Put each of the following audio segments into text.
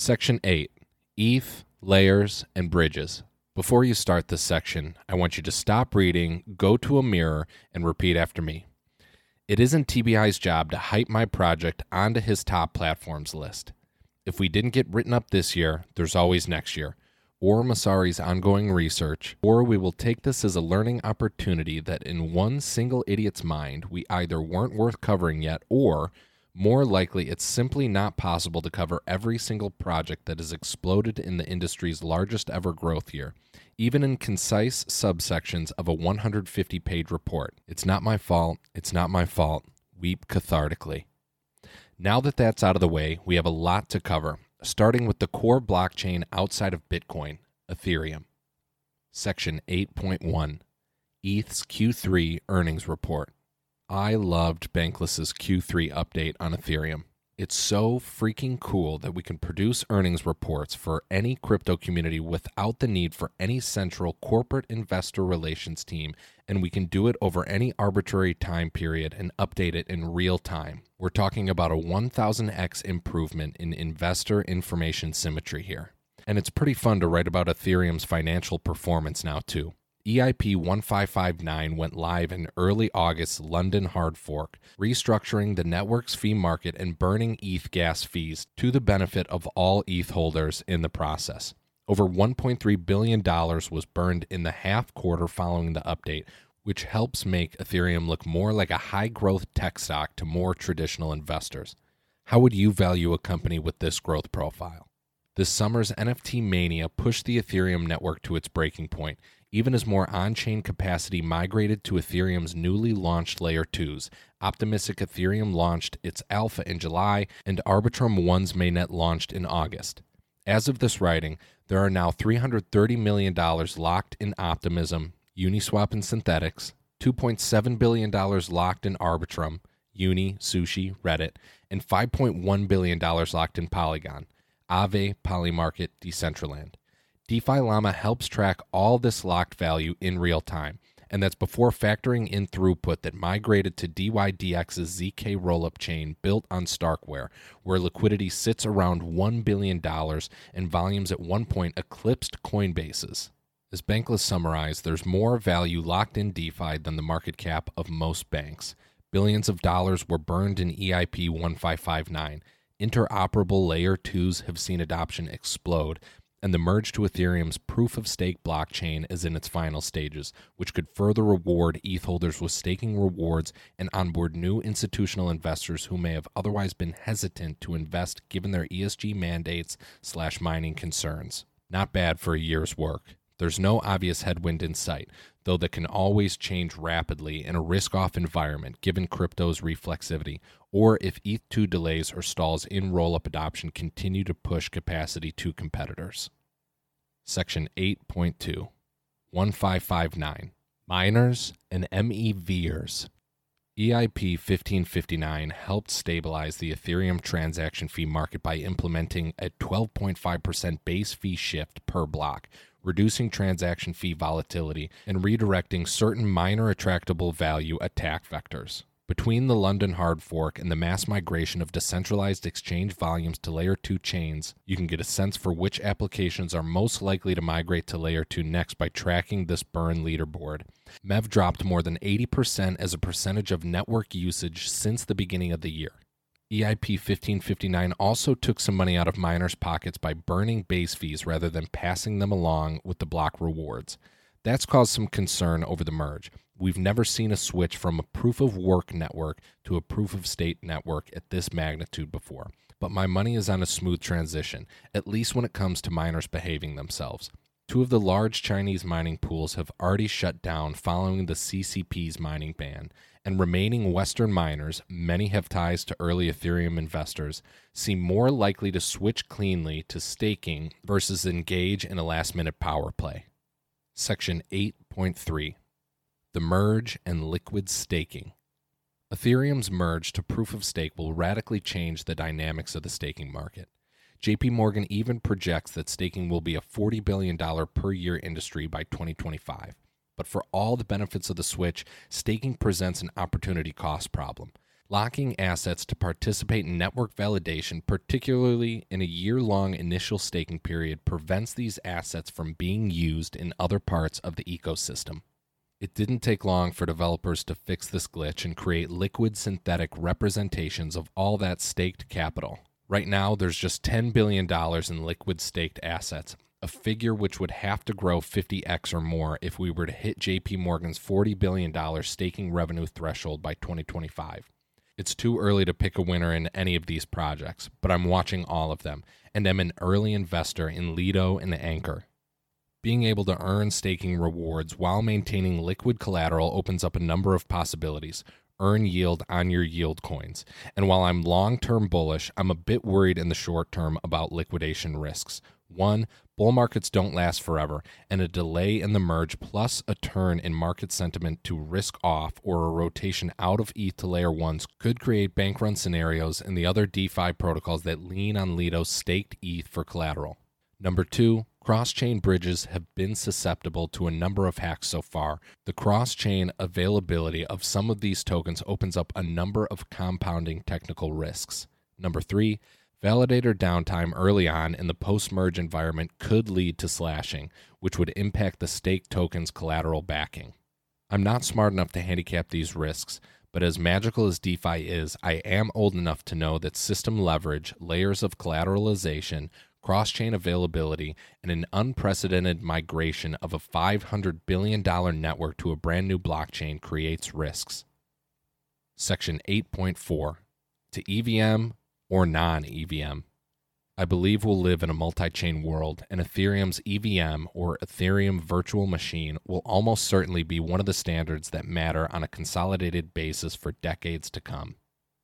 Section 8 ETH, Layers, and Bridges. Before you start this section, I want you to stop reading, go to a mirror, and repeat after me. It isn't TBI's job to hype my project onto his top platforms list. If we didn't get written up this year, there's always next year, or Messari's ongoing research, or we will take this as a learning opportunity that in one single idiot's mind, we either weren't worth covering yet, or more likely, it's simply not possible to cover every single project that has exploded in the industry's largest ever growth year, even in concise subsections of a 150 page report. It's not my fault. It's not my fault. Weep cathartically. Now that that's out of the way, we have a lot to cover, starting with the core blockchain outside of Bitcoin, Ethereum. Section 8.1 ETH's Q3 Earnings Report. I loved Bankless's Q3 update on Ethereum. It's so freaking cool that we can produce earnings reports for any crypto community without the need for any central corporate investor relations team, and we can do it over any arbitrary time period and update it in real time. We're talking about a 1000x improvement in investor information symmetry here. And it's pretty fun to write about Ethereum's financial performance now, too. EIP 1559 went live in early August London hard fork, restructuring the network's fee market and burning ETH gas fees to the benefit of all ETH holders in the process. Over $1.3 billion was burned in the half quarter following the update, which helps make Ethereum look more like a high growth tech stock to more traditional investors. How would you value a company with this growth profile? This summer's NFT mania pushed the Ethereum network to its breaking point even as more on chain capacity migrated to Ethereum's newly launched Layer 2s. Optimistic Ethereum launched its alpha in July, and Arbitrum 1's mainnet launched in August. As of this writing, there are now $330 million locked in Optimism, Uniswap, and Synthetix, $2.7 billion locked in Arbitrum, Uni, Sushi, Reddit, and $5.1 billion locked in Polygon, Aave, Polymarket, Decentraland. DeFi Llama helps track all this locked value in real time, and that's before factoring in throughput that migrated to DYDX's ZK rollup chain built on Starkware, where liquidity sits around $1 billion and volumes at one point eclipsed Coinbase's. As Bankless summarized, there's more value locked in DeFi than the market cap of most banks. Billions of dollars were burned in EIP 1559. Interoperable layer 2s have seen adoption explode, and the merge to Ethereum's proof of stake blockchain is in its final stages, which could further reward ETH holders with staking rewards and onboard new institutional investors who may have otherwise been hesitant to invest given their ESG mandates slash mining concerns. Not bad for a year's work. There's no obvious headwind in sight, though that can always change rapidly in a risk off environment given crypto's reflexivity, or if ETH2 delays or stalls in rollup adoption continue to push capacity to competitors. Section 8.2 1559 Miners and MEVers. EIP 1559 helped stabilize the Ethereum transaction fee market by implementing a 12.5% base fee shift per block, reducing transaction fee volatility, and redirecting certain miner extractable value attack vectors. Between the London hard fork and the mass migration of decentralized exchange volumes to Layer 2 chains, you can get a sense for which applications are most likely to migrate to Layer 2 next by tracking this burn leaderboard. MEV dropped more than 80% as a percentage of network usage since the beginning of the year. EIP 1559 also took some money out of miners' pockets by burning base fees rather than passing them along with the block rewards. That's caused some concern over the merge. We've never seen a switch from a proof of work network to a proof of stake network at this magnitude before. But my money is on a smooth transition, at least when it comes to miners behaving themselves. Two of the large Chinese mining pools have already shut down following the CCP's mining ban, and remaining Western miners, many have ties to early Ethereum investors, seem more likely to switch cleanly to staking versus engage in a last minute power play. Section 8.3 The Merge and Liquid Staking. Ethereum's merge to proof of stake will radically change the dynamics of the staking market. JP Morgan even projects that staking will be a $40 billion per year industry by 2025. But for all the benefits of the switch, staking presents an opportunity cost problem. Locking assets to participate in network validation, particularly in a year long initial staking period, prevents these assets from being used in other parts of the ecosystem. It didn't take long for developers to fix this glitch and create liquid synthetic representations of all that staked capital. Right now, there's just $10 billion in liquid staked assets, a figure which would have to grow 50x or more if we were to hit JP Morgan's $40 billion staking revenue threshold by 2025. It's too early to pick a winner in any of these projects, but I'm watching all of them and am an early investor in Lido and Anchor. Being able to earn staking rewards while maintaining liquid collateral opens up a number of possibilities. Earn yield on your yield coins. And while I'm long term bullish, I'm a bit worried in the short term about liquidation risks. One, bull markets don't last forever, and a delay in the merge plus a turn in market sentiment to risk off or a rotation out of ETH to layer ones could create bank run scenarios in the other DeFi protocols that lean on Lido's staked ETH for collateral. Number two, cross chain bridges have been susceptible to a number of hacks so far. The cross chain availability of some of these tokens opens up a number of compounding technical risks. Number three, Validator downtime early on in the post merge environment could lead to slashing, which would impact the stake token's collateral backing. I'm not smart enough to handicap these risks, but as magical as DeFi is, I am old enough to know that system leverage, layers of collateralization, cross chain availability, and an unprecedented migration of a $500 billion network to a brand new blockchain creates risks. Section 8.4 To EVM or non EVM. I believe we'll live in a multi chain world, and Ethereum's EVM or Ethereum Virtual Machine will almost certainly be one of the standards that matter on a consolidated basis for decades to come.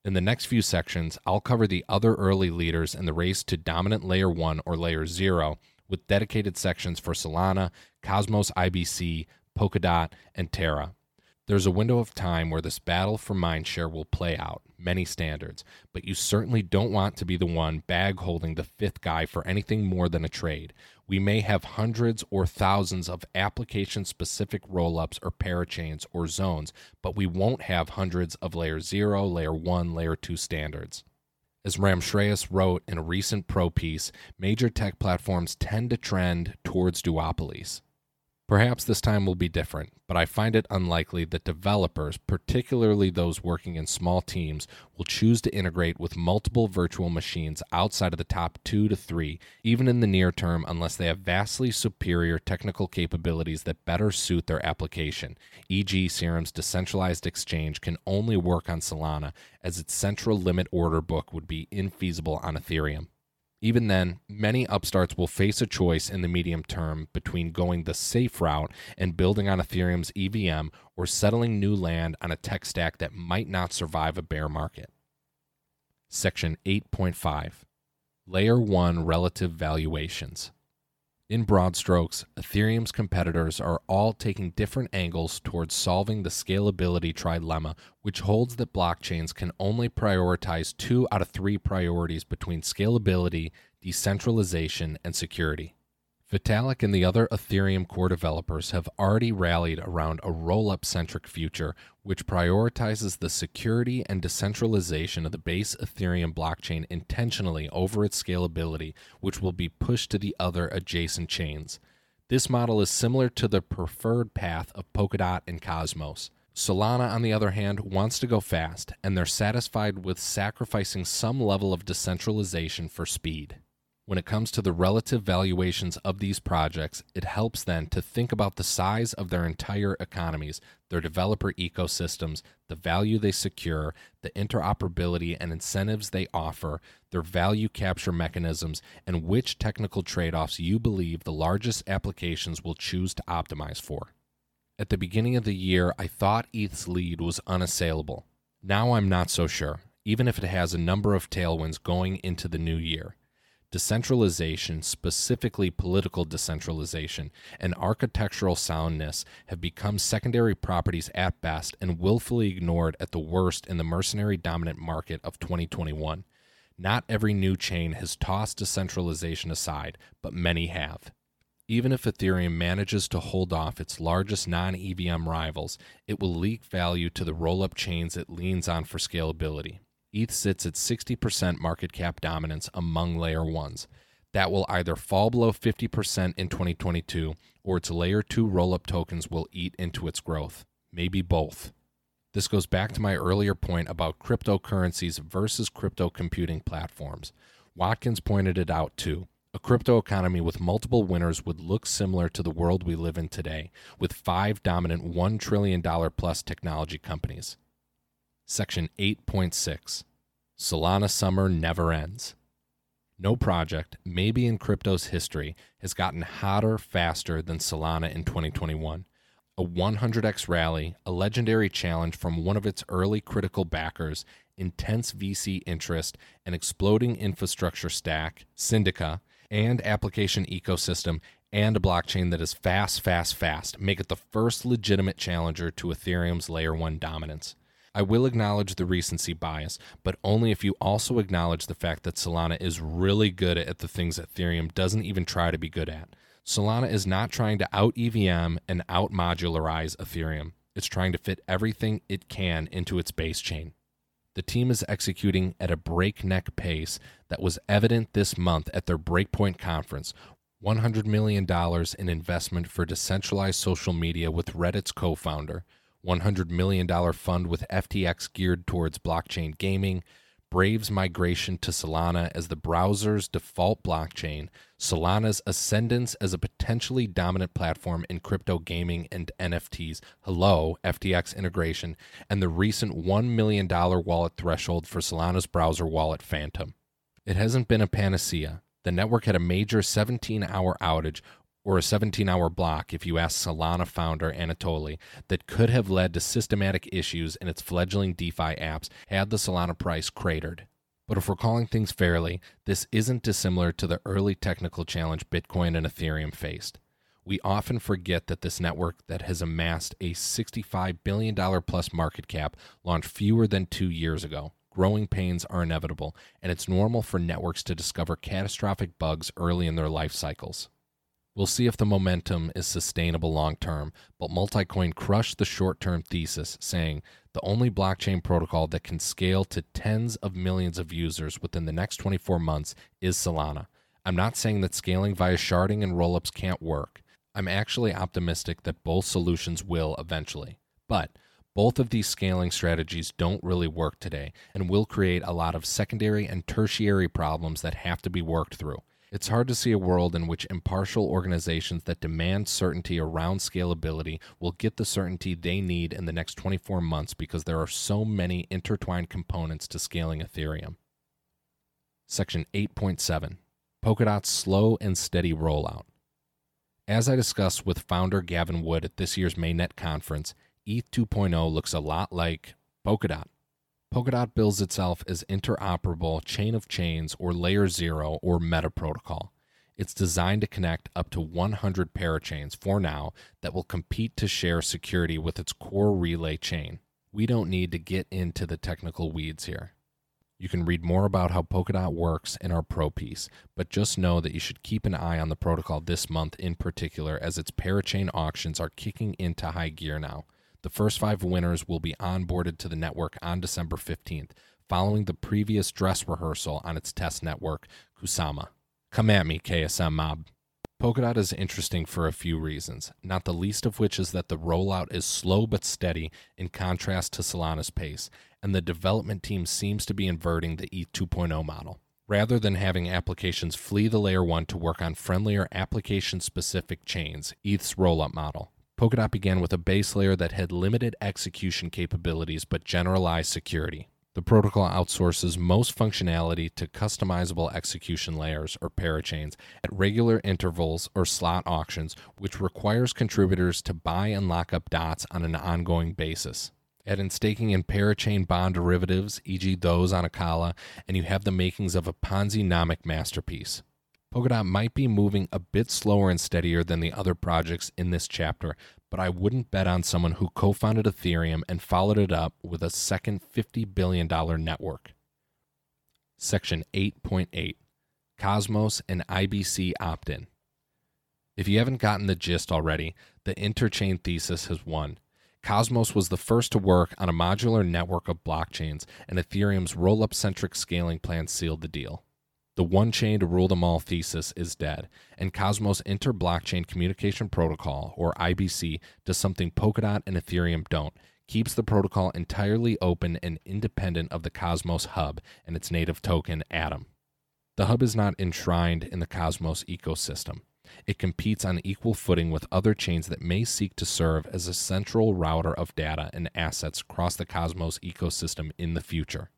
In the next few sections, I'll cover the other early leaders in the race to dominant layer 1 or layer 0 with dedicated sections for Solana, Cosmos IBC, Polkadot, and Terra. There's a window of time where this battle for mindshare will play out, many standards, but you certainly don't want to be the one bag holding the fifth guy for anything more than a trade. We may have hundreds or thousands of application specific rollups or parachains or zones, but we won't have hundreds of layer 0, layer 1, layer 2 standards. As Ram Shreyas wrote in a recent pro piece, major tech platforms tend to trend towards duopolies. Perhaps this time will be different, but I find it unlikely that developers, particularly those working in small teams, will choose to integrate with multiple virtual machines outside of the top two to three, even in the near term, unless they have vastly superior technical capabilities that better suit their application. E.g., Serum's decentralized exchange can only work on Solana, as its central limit order book would be infeasible on Ethereum. Even then, many upstarts will face a choice in the medium term between going the safe route and building on Ethereum's EVM or settling new land on a tech stack that might not survive a bear market. Section 8.5 Layer 1 Relative Valuations in broad strokes, Ethereum's competitors are all taking different angles towards solving the scalability trilemma, which holds that blockchains can only prioritize two out of three priorities between scalability, decentralization, and security. Vitalik and the other Ethereum core developers have already rallied around a roll up centric future which prioritizes the security and decentralization of the base Ethereum blockchain intentionally over its scalability, which will be pushed to the other adjacent chains. This model is similar to the preferred path of Polkadot and Cosmos. Solana, on the other hand, wants to go fast, and they're satisfied with sacrificing some level of decentralization for speed. When it comes to the relative valuations of these projects, it helps then to think about the size of their entire economies, their developer ecosystems, the value they secure, the interoperability and incentives they offer, their value capture mechanisms, and which technical trade offs you believe the largest applications will choose to optimize for. At the beginning of the year, I thought ETH's lead was unassailable. Now I'm not so sure, even if it has a number of tailwinds going into the new year decentralization, specifically political decentralization, and architectural soundness have become secondary properties at best and willfully ignored at the worst in the mercenary dominant market of 2021. Not every new chain has tossed decentralization aside, but many have. Even if Ethereum manages to hold off its largest non EVM rivals, it will leak value to the roll up chains it leans on for scalability. ETH sits at 60% market cap dominance among layer ones. That will either fall below 50% in 2022 or its layer 2 roll up tokens will eat into its growth. Maybe both. This goes back to my earlier point about cryptocurrencies versus crypto computing platforms. Watkins pointed it out too. A crypto economy with multiple winners would look similar to the world we live in today, with five dominant $1 trillion plus technology companies. Section 8.6 Solana Summer Never Ends. No project, maybe in crypto's history, has gotten hotter faster than Solana in 2021. A 100x rally, a legendary challenge from one of its early critical backers, intense VC interest, an exploding infrastructure stack, Syndica, and application ecosystem, and a blockchain that is fast, fast, fast make it the first legitimate challenger to Ethereum's layer 1 dominance. I will acknowledge the recency bias, but only if you also acknowledge the fact that Solana is really good at the things Ethereum doesn't even try to be good at. Solana is not trying to out EVM and out modularize Ethereum. It's trying to fit everything it can into its base chain. The team is executing at a breakneck pace that was evident this month at their Breakpoint conference. $100 million in investment for decentralized social media with Reddit's co founder, $100 million fund with FTX geared towards blockchain gaming, Brave's migration to Solana as the browser's default blockchain, Solana's ascendance as a potentially dominant platform in crypto gaming and NFTs, hello, FTX integration, and the recent $1 million wallet threshold for Solana's browser wallet Phantom. It hasn't been a panacea. The network had a major 17 hour outage or a 17 hour block, if you ask Solana founder Anatoly, that could have led to systematic issues in its fledgling DeFi apps had the Solana price cratered. But if we're calling things fairly, this isn't dissimilar to the early technical challenge Bitcoin and Ethereum faced. We often forget that this network that has amassed a $65 billion plus market cap launched fewer than two years ago. Growing pains are inevitable, and it's normal for networks to discover catastrophic bugs early in their life cycles. We'll see if the momentum is sustainable long term, but Multicoin crushed the short term thesis, saying the only blockchain protocol that can scale to tens of millions of users within the next 24 months is Solana. I'm not saying that scaling via sharding and rollups can't work. I'm actually optimistic that both solutions will eventually. But both of these scaling strategies don't really work today and will create a lot of secondary and tertiary problems that have to be worked through. It's hard to see a world in which impartial organizations that demand certainty around scalability will get the certainty they need in the next 24 months because there are so many intertwined components to scaling Ethereum. Section 8.7 Polkadot's slow and steady rollout. As I discussed with founder Gavin Wood at this year's Mainnet conference, ETH 2.0 looks a lot like Polkadot. Polkadot bills itself as interoperable chain of chains or layer 0 or meta protocol. It's designed to connect up to 100 parachains for now that will compete to share security with its core relay chain. We don't need to get into the technical weeds here. You can read more about how Polkadot works in our pro piece, but just know that you should keep an eye on the protocol this month in particular as its parachain auctions are kicking into high gear now. The first five winners will be onboarded to the network on December 15th, following the previous dress rehearsal on its test network, Kusama. Come at me, KSM mob. Polkadot is interesting for a few reasons, not the least of which is that the rollout is slow but steady in contrast to Solana's pace, and the development team seems to be inverting the ETH 2.0 model. Rather than having applications flee the layer 1 to work on friendlier application specific chains, ETH's rollup model, Polkadot began with a base layer that had limited execution capabilities but generalized security. The protocol outsources most functionality to customizable execution layers or parachains at regular intervals or slot auctions, which requires contributors to buy and lock up dots on an ongoing basis. Add in staking and parachain bond derivatives, e.g., those on Acala, and you have the makings of a Ponzi nomic masterpiece. Polkadot might be moving a bit slower and steadier than the other projects in this chapter, but I wouldn't bet on someone who co founded Ethereum and followed it up with a second $50 billion network. Section 8.8 Cosmos and IBC opt in. If you haven't gotten the gist already, the interchain thesis has won. Cosmos was the first to work on a modular network of blockchains, and Ethereum's roll up centric scaling plan sealed the deal. The one chain to rule them all thesis is dead, and Cosmos Inter Blockchain Communication Protocol, or IBC, does something Polkadot and Ethereum don't keeps the protocol entirely open and independent of the Cosmos hub and its native token, Atom. The hub is not enshrined in the Cosmos ecosystem. It competes on equal footing with other chains that may seek to serve as a central router of data and assets across the Cosmos ecosystem in the future.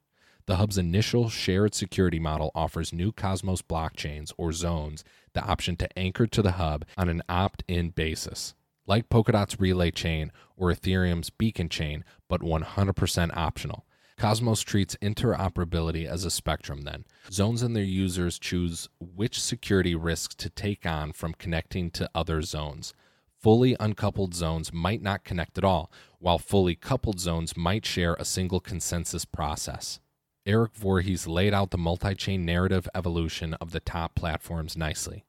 The hub's initial shared security model offers new Cosmos blockchains or zones the option to anchor to the hub on an opt in basis, like Polkadot's Relay chain or Ethereum's Beacon chain, but 100% optional. Cosmos treats interoperability as a spectrum, then. Zones and their users choose which security risks to take on from connecting to other zones. Fully uncoupled zones might not connect at all, while fully coupled zones might share a single consensus process. Eric Voorhees laid out the multi chain narrative evolution of the top platforms nicely.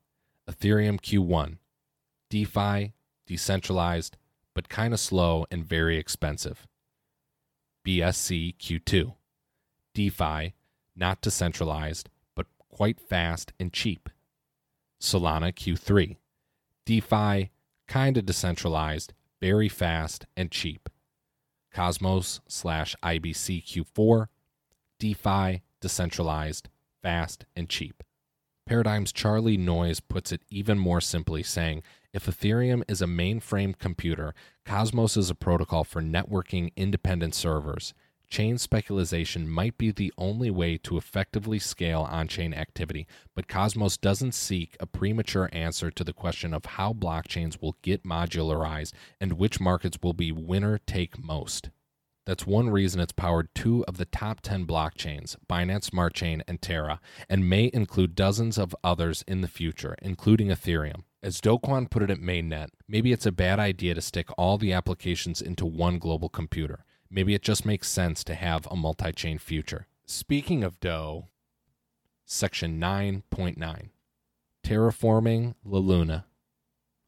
Ethereum Q1, DeFi, decentralized, but kind of slow and very expensive. BSC Q2. DeFi, not decentralized, but quite fast and cheap. Solana Q3. DeFi, kind of decentralized, very fast and cheap. Cosmos slash IBC Q4. DeFi, decentralized, fast and cheap. Paradigm's Charlie Noyes puts it even more simply, saying if Ethereum is a mainframe computer, Cosmos is a protocol for networking independent servers. Chain speculation might be the only way to effectively scale on chain activity, but Cosmos doesn't seek a premature answer to the question of how blockchains will get modularized and which markets will be winner take most. That's one reason it's powered two of the top 10 blockchains, Binance Smart Chain and Terra, and may include dozens of others in the future, including Ethereum. As Do Kwon put it at Mainnet, maybe it's a bad idea to stick all the applications into one global computer. Maybe it just makes sense to have a multi chain future. Speaking of Do, Section 9.9 Terraforming La Luna.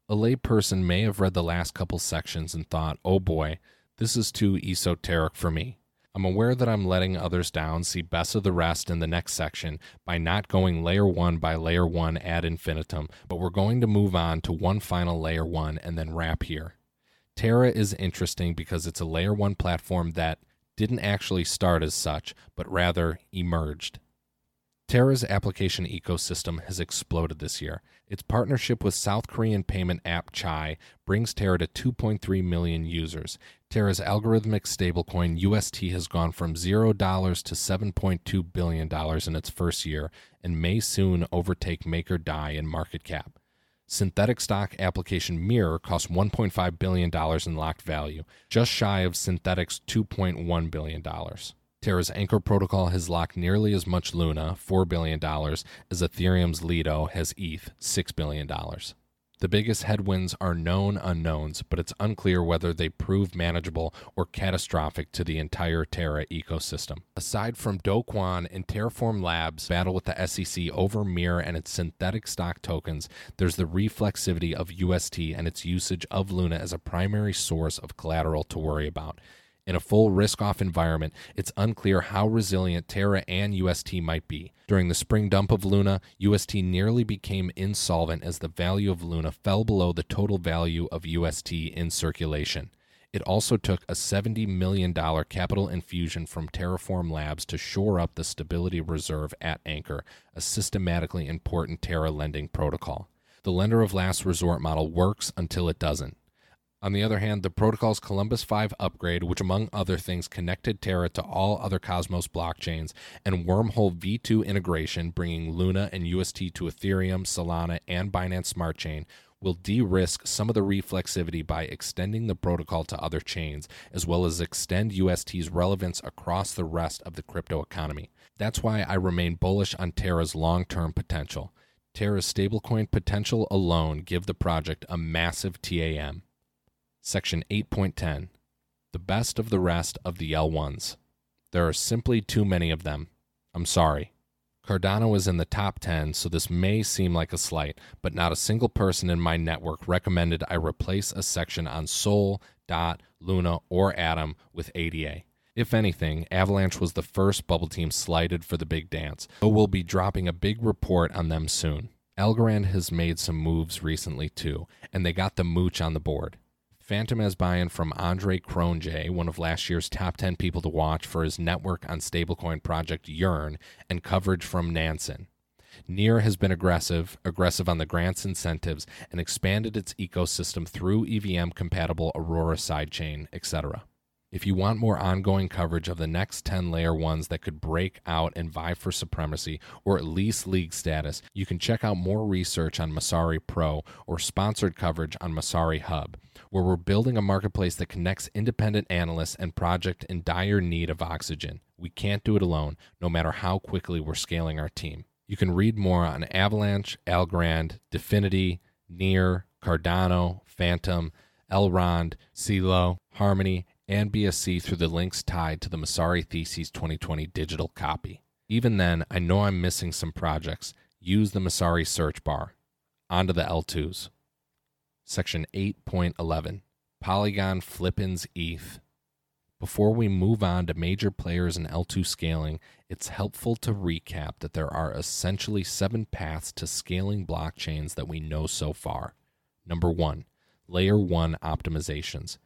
A layperson may have read the last couple sections and thought, oh boy, this is too esoteric for me. I'm aware that I'm letting others down. See best of the rest in the next section by not going layer one by layer one ad infinitum, but we're going to move on to one final layer one and then wrap here. Terra is interesting because it's a layer one platform that didn't actually start as such, but rather emerged. Terra's application ecosystem has exploded this year. Its partnership with South Korean payment app Chai brings Terra to 2.3 million users. Terra's algorithmic stablecoin UST has gone from $0 to $7.2 billion in its first year and may soon overtake MakerDAI in market cap. Synthetic stock application Mirror costs $1.5 billion in locked value, just shy of Synthetix's $2.1 billion. Terra's Anchor protocol has locked nearly as much Luna, $4 billion, as Ethereum's Lido has ETH, $6 billion. The biggest headwinds are known unknowns, but it's unclear whether they prove manageable or catastrophic to the entire Terra ecosystem. Aside from Do Kwon and Terraform Labs' battle with the SEC over Mir and its synthetic stock tokens, there's the reflexivity of UST and its usage of Luna as a primary source of collateral to worry about. In a full risk off environment, it's unclear how resilient Terra and UST might be. During the spring dump of Luna, UST nearly became insolvent as the value of Luna fell below the total value of UST in circulation. It also took a $70 million capital infusion from Terraform Labs to shore up the stability reserve at Anchor, a systematically important Terra lending protocol. The lender of last resort model works until it doesn't. On the other hand, the protocol's Columbus 5 upgrade, which among other things connected Terra to all other Cosmos blockchains, and Wormhole v2 integration, bringing Luna and UST to Ethereum, Solana, and Binance Smart Chain, will de risk some of the reflexivity by extending the protocol to other chains, as well as extend UST's relevance across the rest of the crypto economy. That's why I remain bullish on Terra's long term potential. Terra's stablecoin potential alone give the project a massive TAM. Section 8.10 The best of the rest of the L1s. There are simply too many of them. I'm sorry. Cardano is in the top 10, so this may seem like a slight, but not a single person in my network recommended I replace a section on Sol, Dot, Luna, or Atom with ADA. If anything, Avalanche was the first bubble team slighted for the big dance, but we'll be dropping a big report on them soon. Algorand has made some moves recently too, and they got the mooch on the board. Fantom has buy-in from Andre Cronje, one of last year's top 10 people to watch for his network on stablecoin project Yearn, and coverage from Nansen. Near has been aggressive, aggressive on the grants incentives, and expanded its ecosystem through EVM compatible Aurora sidechain, etc. If you want more ongoing coverage of the next 10 layer ones that could break out and vie for supremacy or at least league status, you can check out more research on Messari Pro or sponsored coverage on Messari Hub, where we're building a marketplace that connects independent analysts and project in dire need of oxygen. We can't do it alone, no matter how quickly we're scaling our team. You can read more on Avalanche, Algorand, Dfinity, Near, Cardano, Fantom, Elrond, Celo, Harmony, and BSC through the links tied to the Messari Theses 2020 digital copy. Even then, I know I'm missing some projects. Use the Messari search bar. Onto the L2s. Section 8.11 Polygon Flippens ETH. Before we move on to major players in L2 scaling, it's helpful to recap that there are essentially seven paths to scaling blockchains that we know so far. Number one, layer one optimizations.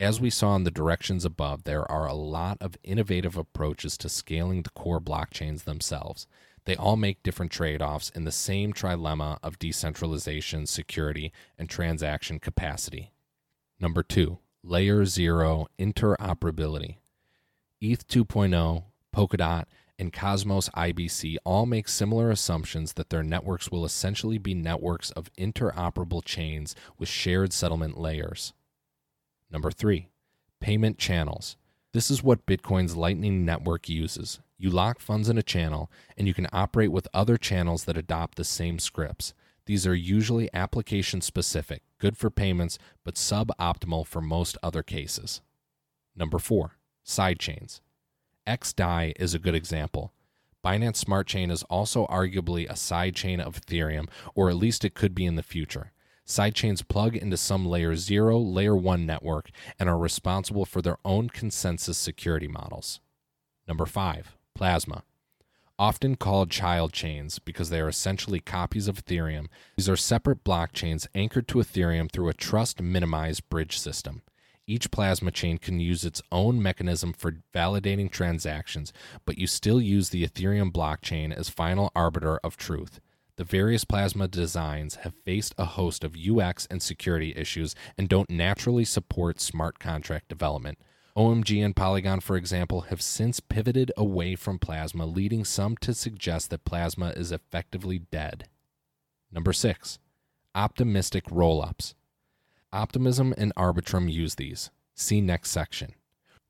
As we saw in the directions above, there are a lot of innovative approaches to scaling the core blockchains themselves. They all make different trade offs in the same trilemma of decentralization, security, and transaction capacity. Number two, layer zero interoperability. ETH 2.0, Polkadot, and Cosmos IBC all make similar assumptions that their networks will essentially be networks of interoperable chains with shared settlement layers. Number three, payment channels. This is what Bitcoin's Lightning Network uses. You lock funds in a channel, and you can operate with other channels that adopt the same scripts. These are usually application specific, good for payments, but suboptimal for most other cases. Number four, sidechains. XDAI is a good example. Binance Smart Chain is also arguably a sidechain of Ethereum, or at least it could be in the future. Sidechains plug into some layer 0, layer 1 network and are responsible for their own consensus security models. Number 5, Plasma. Often called child chains because they are essentially copies of Ethereum, these are separate blockchains anchored to Ethereum through a trust minimized bridge system. Each plasma chain can use its own mechanism for validating transactions, but you still use the Ethereum blockchain as final arbiter of truth. The various plasma designs have faced a host of UX and security issues and don't naturally support smart contract development. OMG and Polygon, for example, have since pivoted away from Plasma, leading some to suggest that Plasma is effectively dead. Number six, optimistic rollups. Optimism and Arbitrum use these. See next section.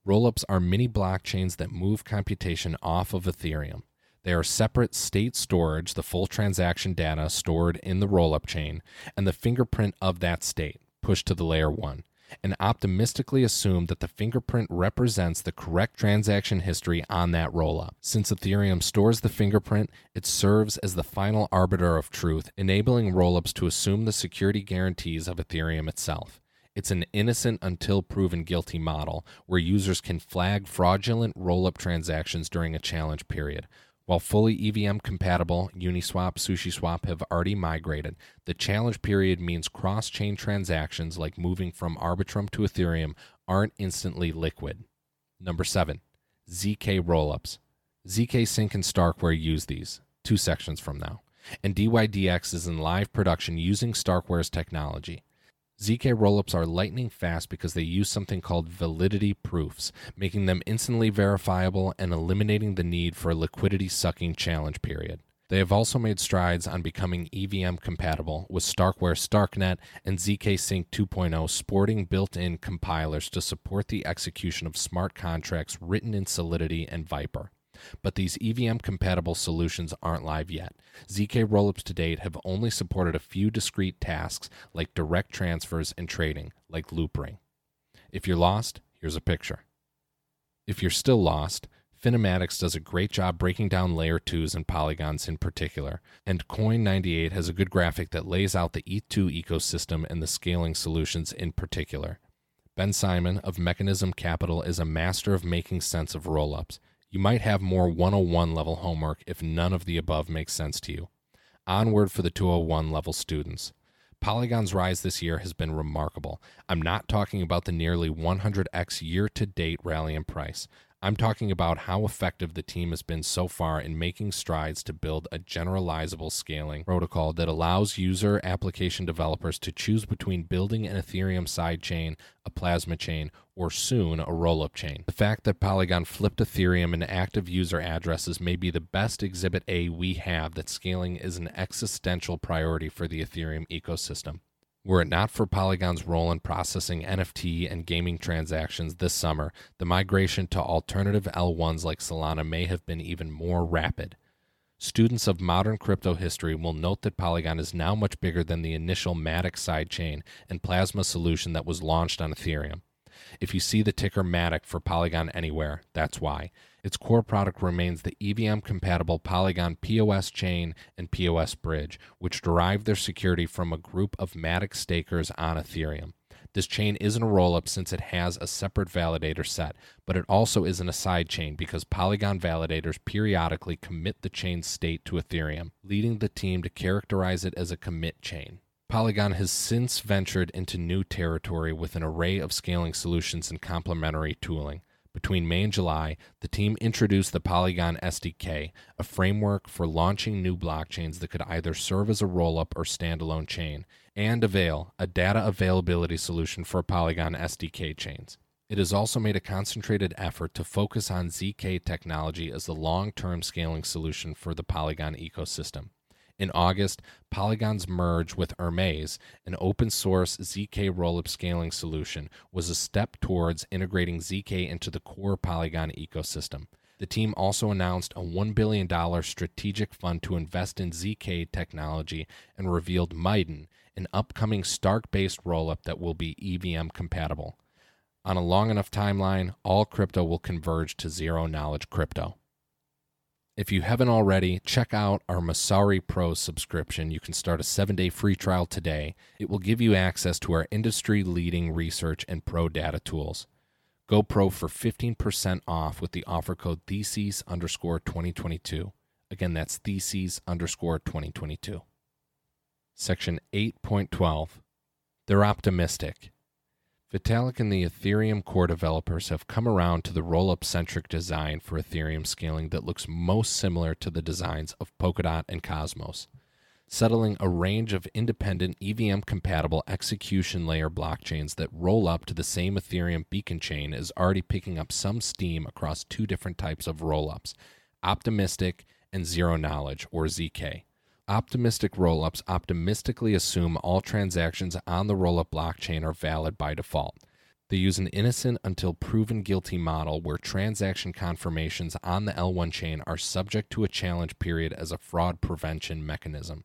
Rollups are mini blockchains that move computation off of Ethereum. They are separate state storage, the full transaction data stored in the rollup chain, and the fingerprint of that state pushed to the layer 1 and optimistically assume that the fingerprint represents the correct transaction history on that rollup. Since Ethereum stores the fingerprint, it serves as the final arbiter of truth, enabling rollups to assume the security guarantees of Ethereum itself. It's an innocent until proven guilty model where users can flag fraudulent rollup transactions during a challenge period, while fully EVM compatible, Uniswap, SushiSwap have already migrated. The challenge period means cross chain transactions like moving from Arbitrum to Ethereum aren't instantly liquid. Number seven, ZK rollups. ZK Sync and Starkware use these, two sections from now. And DYDX is in live production using Starkware's technology. ZK rollups are lightning fast because they use something called validity proofs, making them instantly verifiable and eliminating the need for a liquidity sucking challenge period. They have also made strides on becoming EVM compatible, with Starkware Starknet and ZK Sync 2.0 sporting built in compilers to support the execution of smart contracts written in Solidity and Vyper. But these EVM compatible solutions aren't live yet. ZK rollups to date have only supported a few discrete tasks like direct transfers and trading, like Loopring. If you're lost, here's a picture. If you're still lost, Finematics does a great job breaking down layer 2s and polygons in particular, and Coin98 has a good graphic that lays out the ETH2 ecosystem and the scaling solutions in particular. Ben Simon of Mechanism Capital is a master of making sense of rollups. You might have more 101 level homework if none of the above makes sense to you. Onward for the 201 level students. Polygon's rise this year has been remarkable. I'm not talking about the nearly 100x year to date rally in price. I'm talking about how effective the team has been so far in making strides to build a generalizable scaling protocol that allows user application developers to choose between building an Ethereum sidechain, a plasma chain, or soon a rollup chain. The fact that Polygon flipped Ethereum into active user addresses may be the best exhibit A we have that scaling is an existential priority for the Ethereum ecosystem. Were it not for Polygon's role in processing NFT and gaming transactions this summer, the migration to alternative L1s like Solana may have been even more rapid. Students of modern crypto history will note that Polygon is now much bigger than the initial Matic sidechain and Plasma solution that was launched on Ethereum. If you see the ticker MATIC for Polygon anywhere, that's why. Its core product remains the EVM compatible Polygon POS chain and POS bridge, which derive their security from a group of Matic stakers on Ethereum. This chain isn't a rollup since it has a separate validator set, but it also isn't a side chain because Polygon validators periodically commit the chain's state to Ethereum, leading the team to characterize it as a commit chain. Polygon has since ventured into new territory with an array of scaling solutions and complementary tooling. Between May and July, the team introduced the Polygon SDK, a framework for launching new blockchains that could either serve as a rollup or standalone chain, and Avail, a data availability solution for Polygon SDK chains. It has also made a concentrated effort to focus on ZK technology as the long term scaling solution for the Polygon ecosystem. In August, Polygon's merge with Hermez, an open source ZK rollup scaling solution, was a step towards integrating ZK into the core Polygon ecosystem. The team also announced a $1 billion strategic fund to invest in ZK technology and revealed Miden, an upcoming Stark based rollup that will be EVM compatible. On a long enough timeline, all crypto will converge to zero knowledge crypto. If you haven't already, check out our Messari Pro subscription. You can start a seven day free trial today. It will give you access to our industry leading research and pro data tools. Go pro for 15% off with the offer code theses underscore 2022. Again, that's theses underscore 2022. Section 8.12. They're optimistic. Vitalik and the Ethereum core developers have come around to the rollup centric design for Ethereum scaling that looks most similar to the designs of Polkadot and Cosmos, settling a range of independent EVM compatible execution layer blockchains that roll up to the same Ethereum beacon chain is already picking up some steam across two different types of rollups optimistic and zero knowledge, or ZK. Optimistic rollups optimistically assume all transactions on the rollup blockchain are valid by default. They use an innocent until proven guilty model where transaction confirmations on the L1 chain are subject to a challenge period as a fraud prevention mechanism.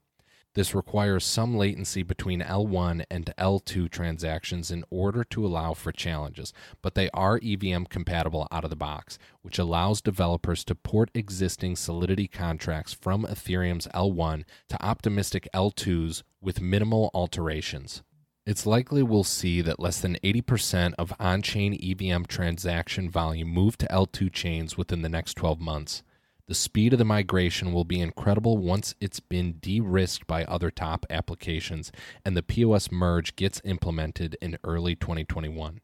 This requires some latency between L1 and L2 transactions in order to allow for challenges, but they are EVM compatible out of the box, which allows developers to port existing Solidity contracts from Ethereum's L1 to optimistic L2s with minimal alterations. It's likely we'll see that less than 80% of on chain EVM transaction volume move to L2 chains within the next 12 months. The speed of the migration will be incredible once it's been de risked by other top applications and the POS merge gets implemented in early 2021.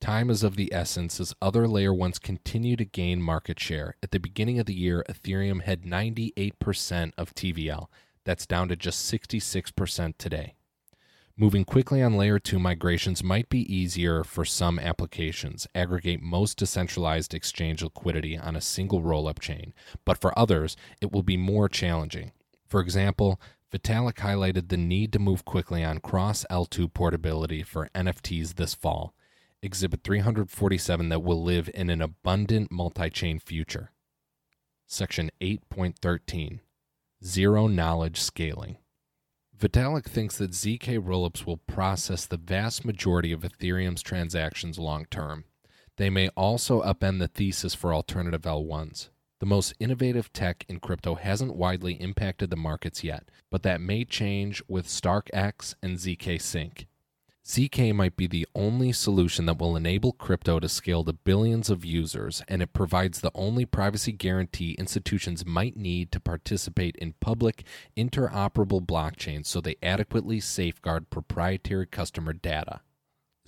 Time is of the essence as other layer ones continue to gain market share. At the beginning of the year, Ethereum had 98% of TVL. That's down to just 66% today. Moving quickly on layer 2 migrations might be easier for some applications, aggregate most decentralized exchange liquidity on a single rollup chain, but for others, it will be more challenging. For example, Vitalik highlighted the need to move quickly on cross L2 portability for NFTs this fall, Exhibit 347 that will live in an abundant multi chain future. Section 8.13 Zero Knowledge Scaling. Vitalik thinks that ZK rollups will process the vast majority of Ethereum's transactions long term. They may also upend the thesis for alternative L1s. The most innovative tech in crypto hasn't widely impacted the markets yet, but that may change with StarkEx and ZK Sync. ZK might be the only solution that will enable crypto to scale to billions of users, and it provides the only privacy guarantee institutions might need to participate in public, interoperable blockchains so they adequately safeguard proprietary customer data.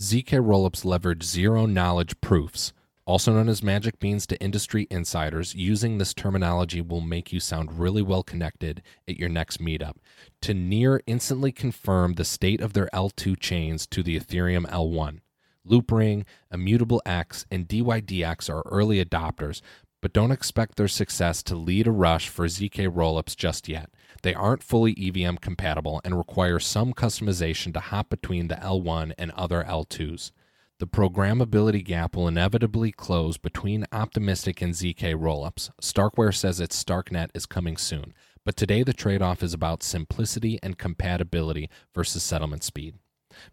ZK rollups leverage zero knowledge proofs, also known as magic beans to industry insiders. Using this terminology will make you sound really well connected at your next meetup. To near instantly confirm the state of their L2 chains to the Ethereum L1. Loopring, Immutable X, and DYDX are early adopters, but don't expect their success to lead a rush for ZK rollups just yet. They aren't fully EVM compatible and require some customization to hop between the L1 and other L2s. The programmability gap will inevitably close between Optimistic and ZK rollups. Starkware says its Starknet is coming soon, but today the trade off is about simplicity and compatibility versus settlement speed.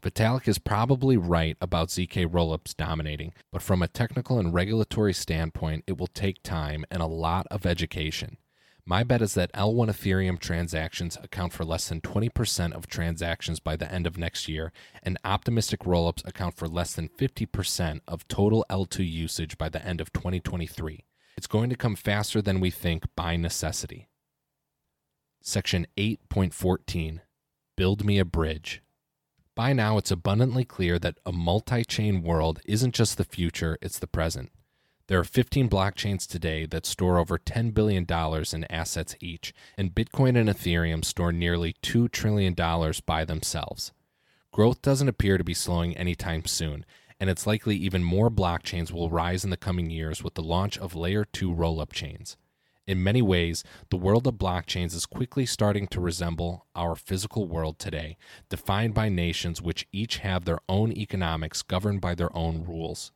Vitalik is probably right about ZK rollups dominating, but from a technical and regulatory standpoint, it will take time and a lot of education. My bet is that L1 Ethereum transactions account for less than 20% of transactions by the end of next year, and optimistic rollups account for less than 50% of total L2 usage by the end of 2023. It's going to come faster than we think by necessity. Section 8.14 Build Me a Bridge. By now, it's abundantly clear that a multi chain world isn't just the future, it's the present. There are 15 blockchains today that store over $10 billion in assets each, and Bitcoin and Ethereum store nearly $2 trillion by themselves. Growth doesn't appear to be slowing anytime soon, and it's likely even more blockchains will rise in the coming years with the launch of Layer 2 rollup chains. In many ways, the world of blockchains is quickly starting to resemble our physical world today, defined by nations which each have their own economics governed by their own rules.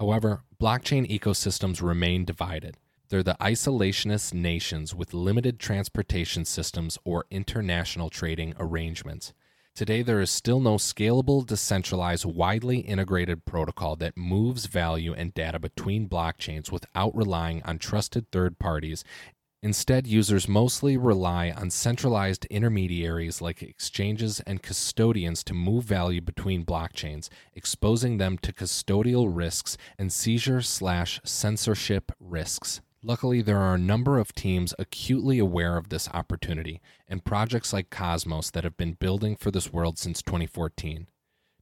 However, blockchain ecosystems remain divided. They're the isolationist nations with limited transportation systems or international trading arrangements. Today, there is still no scalable, decentralized, widely integrated protocol that moves value and data between blockchains without relying on trusted third parties Instead, users mostly rely on centralized intermediaries like exchanges and custodians to move value between blockchains, exposing them to custodial risks and seizure slash censorship risks. Luckily, there are a number of teams acutely aware of this opportunity and projects like Cosmos that have been building for this world since 2014.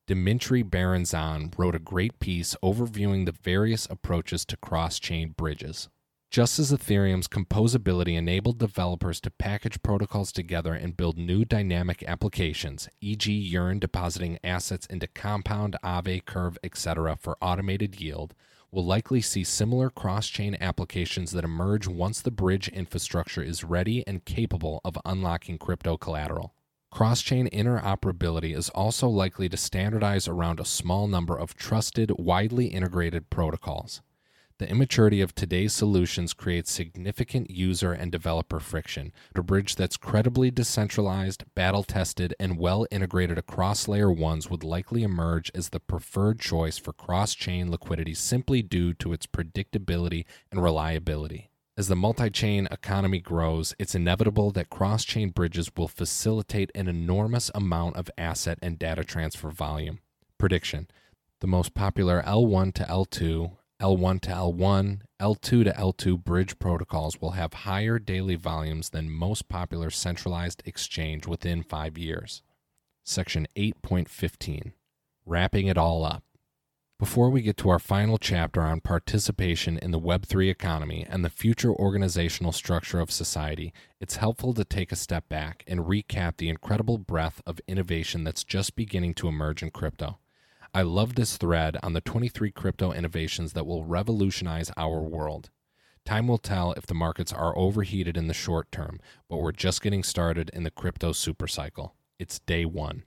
Dimitri Berenzon wrote a great piece overviewing the various approaches to cross chain bridges. Just as Ethereum's composability enabled developers to package protocols together and build new dynamic applications, e.g., Yearn depositing assets into Compound, Aave, Curve, etc., for automated yield, we'll likely see similar cross chain applications that emerge once the bridge infrastructure is ready and capable of unlocking crypto collateral. Cross chain interoperability is also likely to standardize around a small number of trusted, widely integrated protocols. The immaturity of today's solutions creates significant user and developer friction. A bridge that's credibly decentralized, battle tested, and well integrated across layer ones would likely emerge as the preferred choice for cross chain liquidity simply due to its predictability and reliability. As the multi chain economy grows, it's inevitable that cross chain bridges will facilitate an enormous amount of asset and data transfer volume. Prediction The most popular L1 to L2 L1 to L1, L2 to L2 bridge protocols will have higher daily volumes than most popular centralized exchange within five years. Section 8.15 Wrapping it all up. Before we get to our final chapter on participation in the Web3 economy and the future organizational structure of society, it's helpful to take a step back and recap the incredible breadth of innovation that's just beginning to emerge in crypto. I love this thread on the 23 crypto innovations that will revolutionize our world. Time will tell if the markets are overheated in the short term, but we're just getting started in the crypto supercycle. It's day one.